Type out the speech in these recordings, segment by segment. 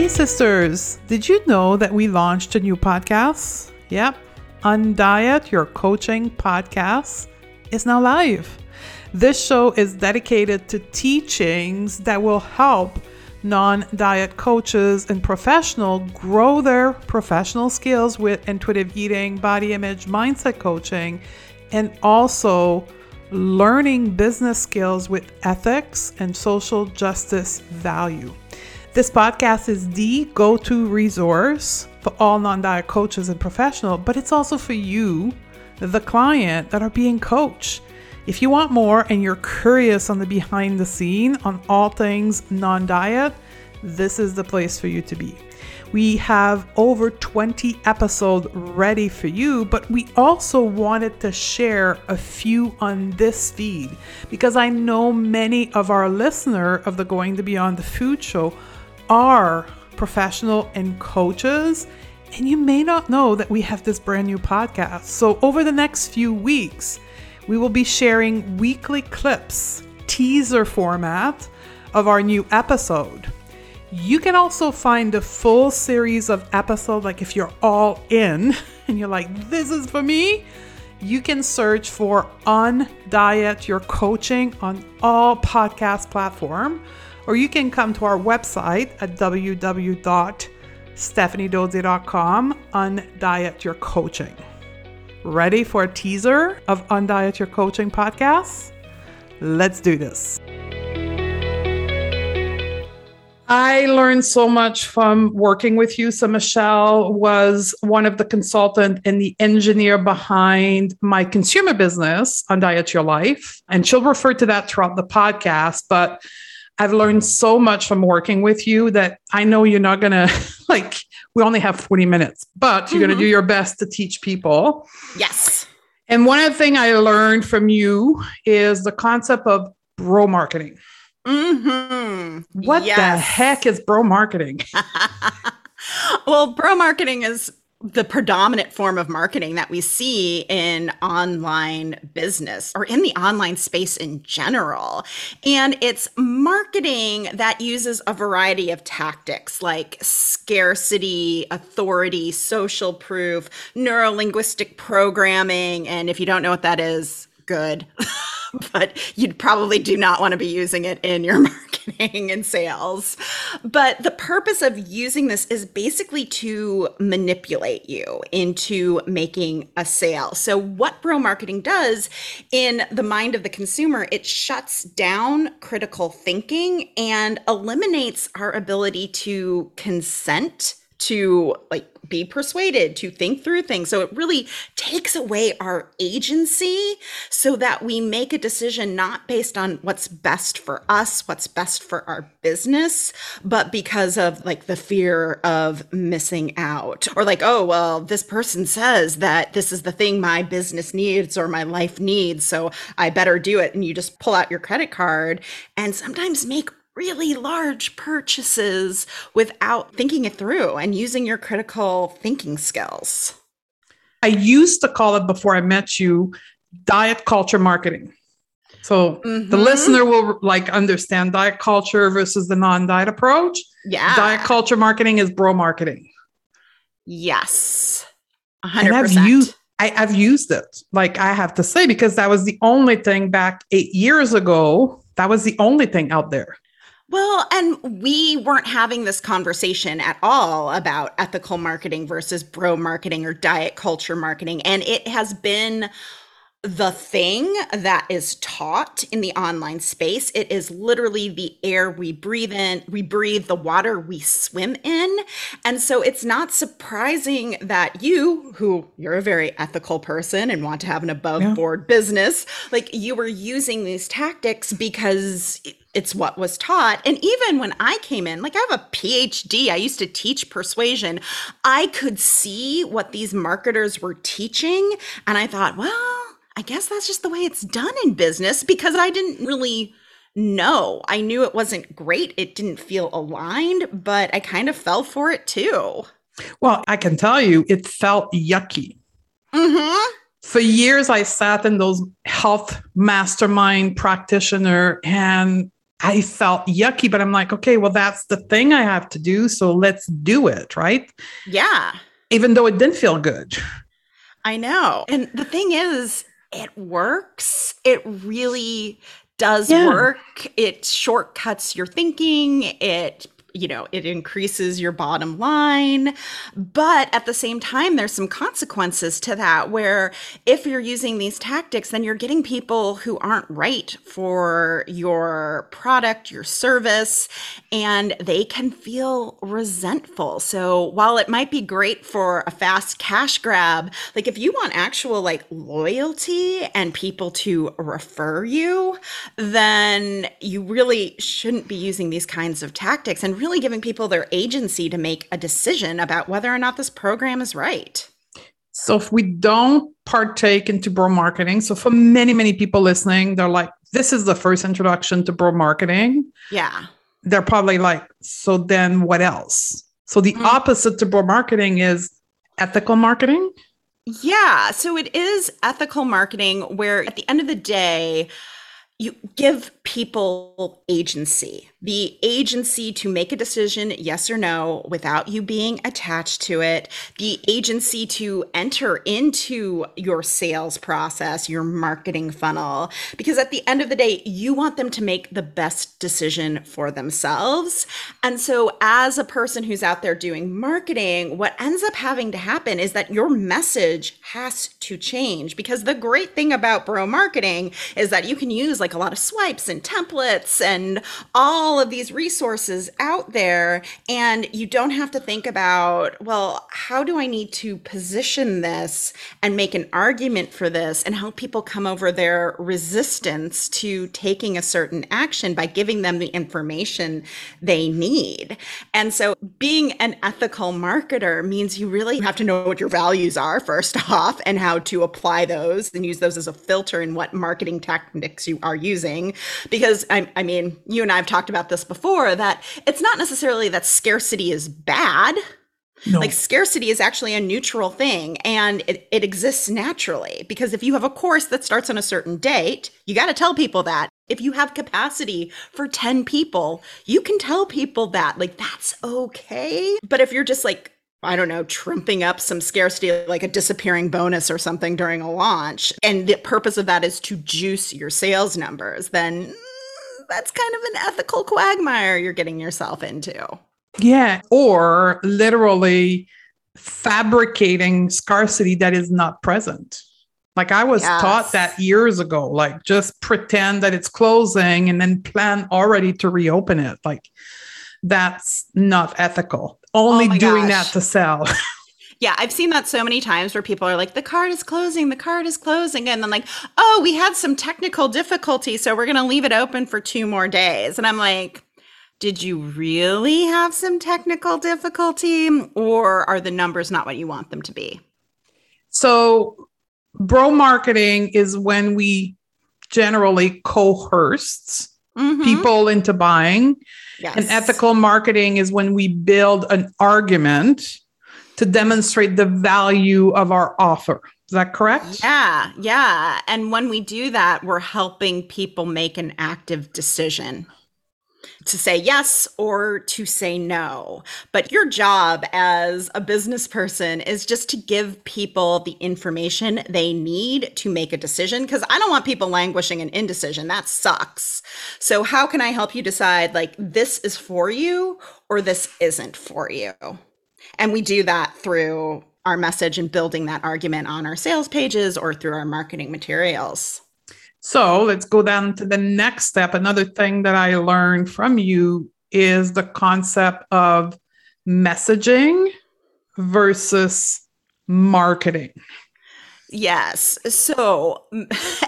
Hey, sisters, did you know that we launched a new podcast? Yep, Undiet Your Coaching Podcast is now live. This show is dedicated to teachings that will help non diet coaches and professionals grow their professional skills with intuitive eating, body image, mindset coaching, and also learning business skills with ethics and social justice value. This podcast is the go to resource for all non diet coaches and professionals, but it's also for you, the client, that are being coached. If you want more and you're curious on the behind the scene on all things non diet, this is the place for you to be. We have over 20 episodes ready for you, but we also wanted to share a few on this feed because I know many of our listener of the Going to Beyond the Food show are professional and coaches and you may not know that we have this brand new podcast. So over the next few weeks, we will be sharing weekly clips, teaser format of our new episode. You can also find the full series of episodes, like if you're all in and you're like, this is for me, you can search for On Diet Your Coaching on all podcast platform, or you can come to our website at www.stephaniedodier.com on Diet Your Coaching. Ready for a teaser of Undiet Your Coaching podcast? Let's do this. I learned so much from working with you. So Michelle was one of the consultant and the engineer behind my consumer business Undiet Your Life. And she'll refer to that throughout the podcast. But I've learned so much from working with you that I know you're not going to like, we only have 40 minutes, but you're mm-hmm. going to do your best to teach people. Yes. And one of the things I learned from you is the concept of bro marketing. Mm-hmm. What yes. the heck is bro marketing? well, bro marketing is the predominant form of marketing that we see in online business or in the online space in general. And it's marketing that uses a variety of tactics like scarcity, authority, social proof, neurolinguistic programming. And if you don't know what that is, good. but you'd probably do not want to be using it in your marketing and sales. But the purpose of using this is basically to manipulate you into making a sale. So, what bro marketing does in the mind of the consumer, it shuts down critical thinking and eliminates our ability to consent to like be persuaded to think through things. So it really takes away our agency so that we make a decision not based on what's best for us what's best for our business but because of like the fear of missing out. Or like oh well this person says that this is the thing my business needs or my life needs so i better do it. And you just pull out your credit card and sometimes make really large purchases without thinking it through and using your critical thinking skills. I used to call it before I met you diet culture marketing. So mm-hmm. the listener will like understand diet culture versus the non-diet approach. Yeah. Diet culture marketing is bro marketing. Yes. 100%. And I've used, I, have used it. Like I have to say, because that was the only thing back eight years ago. That was the only thing out there. Well, and we weren't having this conversation at all about ethical marketing versus bro marketing or diet culture marketing. And it has been the thing that is taught in the online space. It is literally the air we breathe in, we breathe, the water we swim in. And so it's not surprising that you, who you're a very ethical person and want to have an above board yeah. business, like you were using these tactics because it's what was taught. And even when I came in, like I have a PhD, I used to teach persuasion. I could see what these marketers were teaching. And I thought, well, I guess that's just the way it's done in business because I didn't really know. I knew it wasn't great. It didn't feel aligned, but I kind of fell for it too. Well, I can tell you, it felt yucky. Mm-hmm. For years, I sat in those health mastermind practitioner, and I felt yucky, but I'm like, okay, well, that's the thing I have to do. So let's do it. Right. Yeah. Even though it didn't feel good. I know. And the thing is, it works. It really does yeah. work. It shortcuts your thinking. It you know, it increases your bottom line. But at the same time, there's some consequences to that where if you're using these tactics, then you're getting people who aren't right for your product, your service, and they can feel resentful. So while it might be great for a fast cash grab, like if you want actual like loyalty and people to refer you, then you really shouldn't be using these kinds of tactics. And really giving people their agency to make a decision about whether or not this program is right. So if we don't partake into bro marketing, so for many, many people listening, they're like, this is the first introduction to bro marketing. Yeah. They're probably like, so then what else? So the mm-hmm. opposite to bro marketing is ethical marketing. Yeah. So it is ethical marketing where at the end of the day, you give people agency the agency to make a decision, yes or no, without you being attached to it, the agency to enter into your sales process, your marketing funnel, because at the end of the day, you want them to make the best decision for themselves. And so, as a person who's out there doing marketing, what ends up having to happen is that your message has to change. Because the great thing about bro marketing is that you can use like a lot of swipes and templates and all all of these resources out there and you don't have to think about well how do i need to position this and make an argument for this and help people come over their resistance to taking a certain action by giving them the information they need? And so being an ethical marketer means you really have to know what your values are first off and how to apply those and use those as a filter in what marketing tactics you are using. Because i, I mean you and i have talked about about this before that it's not necessarily that scarcity is bad. No. Like scarcity is actually a neutral thing and it, it exists naturally because if you have a course that starts on a certain date, you got to tell people that. If you have capacity for 10 people, you can tell people that. Like that's okay. But if you're just like, I don't know, trumping up some scarcity like a disappearing bonus or something during a launch, and the purpose of that is to juice your sales numbers, then mm, that's kind of an ethical quagmire you're getting yourself into. Yeah. Or literally fabricating scarcity that is not present. Like I was yes. taught that years ago, like just pretend that it's closing and then plan already to reopen it. Like that's not ethical. Only oh doing gosh. that to sell. Yeah, I've seen that so many times where people are like, the card is closing, the card is closing. And then, like, oh, we had some technical difficulty. So we're going to leave it open for two more days. And I'm like, did you really have some technical difficulty? Or are the numbers not what you want them to be? So, bro marketing is when we generally coerce mm-hmm. people into buying. Yes. And ethical marketing is when we build an argument to demonstrate the value of our offer. Is that correct? Yeah, yeah. And when we do that, we're helping people make an active decision to say yes or to say no. But your job as a business person is just to give people the information they need to make a decision because I don't want people languishing in indecision. That sucks. So, how can I help you decide like this is for you or this isn't for you? And we do that through our message and building that argument on our sales pages or through our marketing materials. So let's go down to the next step. Another thing that I learned from you is the concept of messaging versus marketing. Yes. So,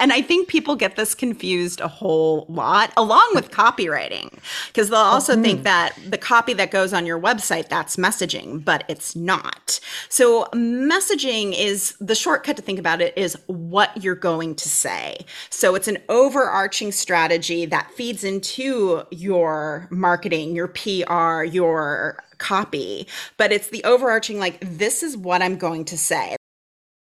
and I think people get this confused a whole lot, along with copywriting, because they'll also mm-hmm. think that the copy that goes on your website, that's messaging, but it's not. So, messaging is the shortcut to think about it is what you're going to say. So, it's an overarching strategy that feeds into your marketing, your PR, your copy, but it's the overarching like, this is what I'm going to say.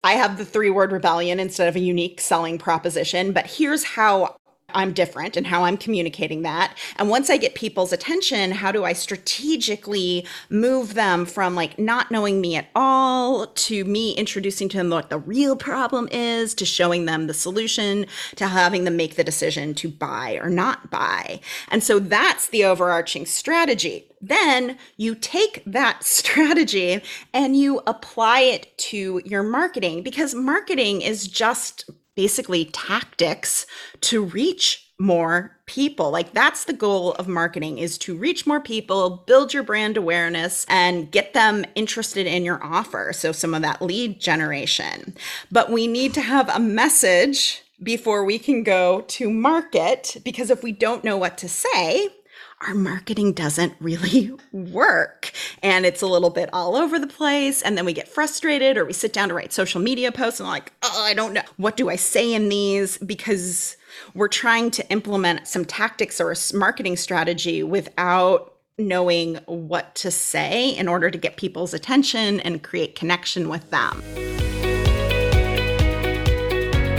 I have the three word rebellion instead of a unique selling proposition, but here's how I'm different and how I'm communicating that. And once I get people's attention, how do I strategically move them from like not knowing me at all to me introducing to them what the real problem is, to showing them the solution, to having them make the decision to buy or not buy. And so that's the overarching strategy. Then you take that strategy and you apply it to your marketing because marketing is just basically tactics to reach more people. Like that's the goal of marketing is to reach more people, build your brand awareness and get them interested in your offer. So some of that lead generation. But we need to have a message before we can go to market because if we don't know what to say, our marketing doesn't really work and it's a little bit all over the place. And then we get frustrated or we sit down to write social media posts and like, oh, I don't know. What do I say in these? Because we're trying to implement some tactics or a marketing strategy without knowing what to say in order to get people's attention and create connection with them.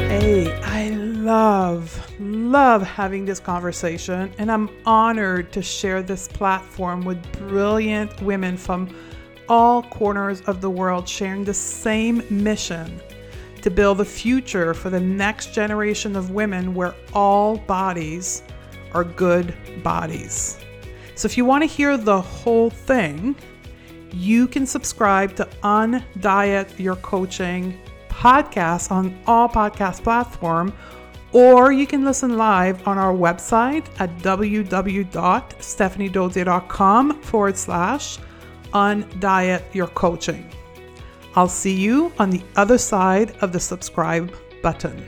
Hey, love, love having this conversation, and I'm honored to share this platform with brilliant women from all corners of the world sharing the same mission to build a future for the next generation of women where all bodies are good bodies. So, if you want to hear the whole thing, you can subscribe to Undiet Your Coaching podcast on all podcast platform or you can listen live on our website at www.stephaniedodier.com forward slash undiet your coaching. I'll see you on the other side of the subscribe button.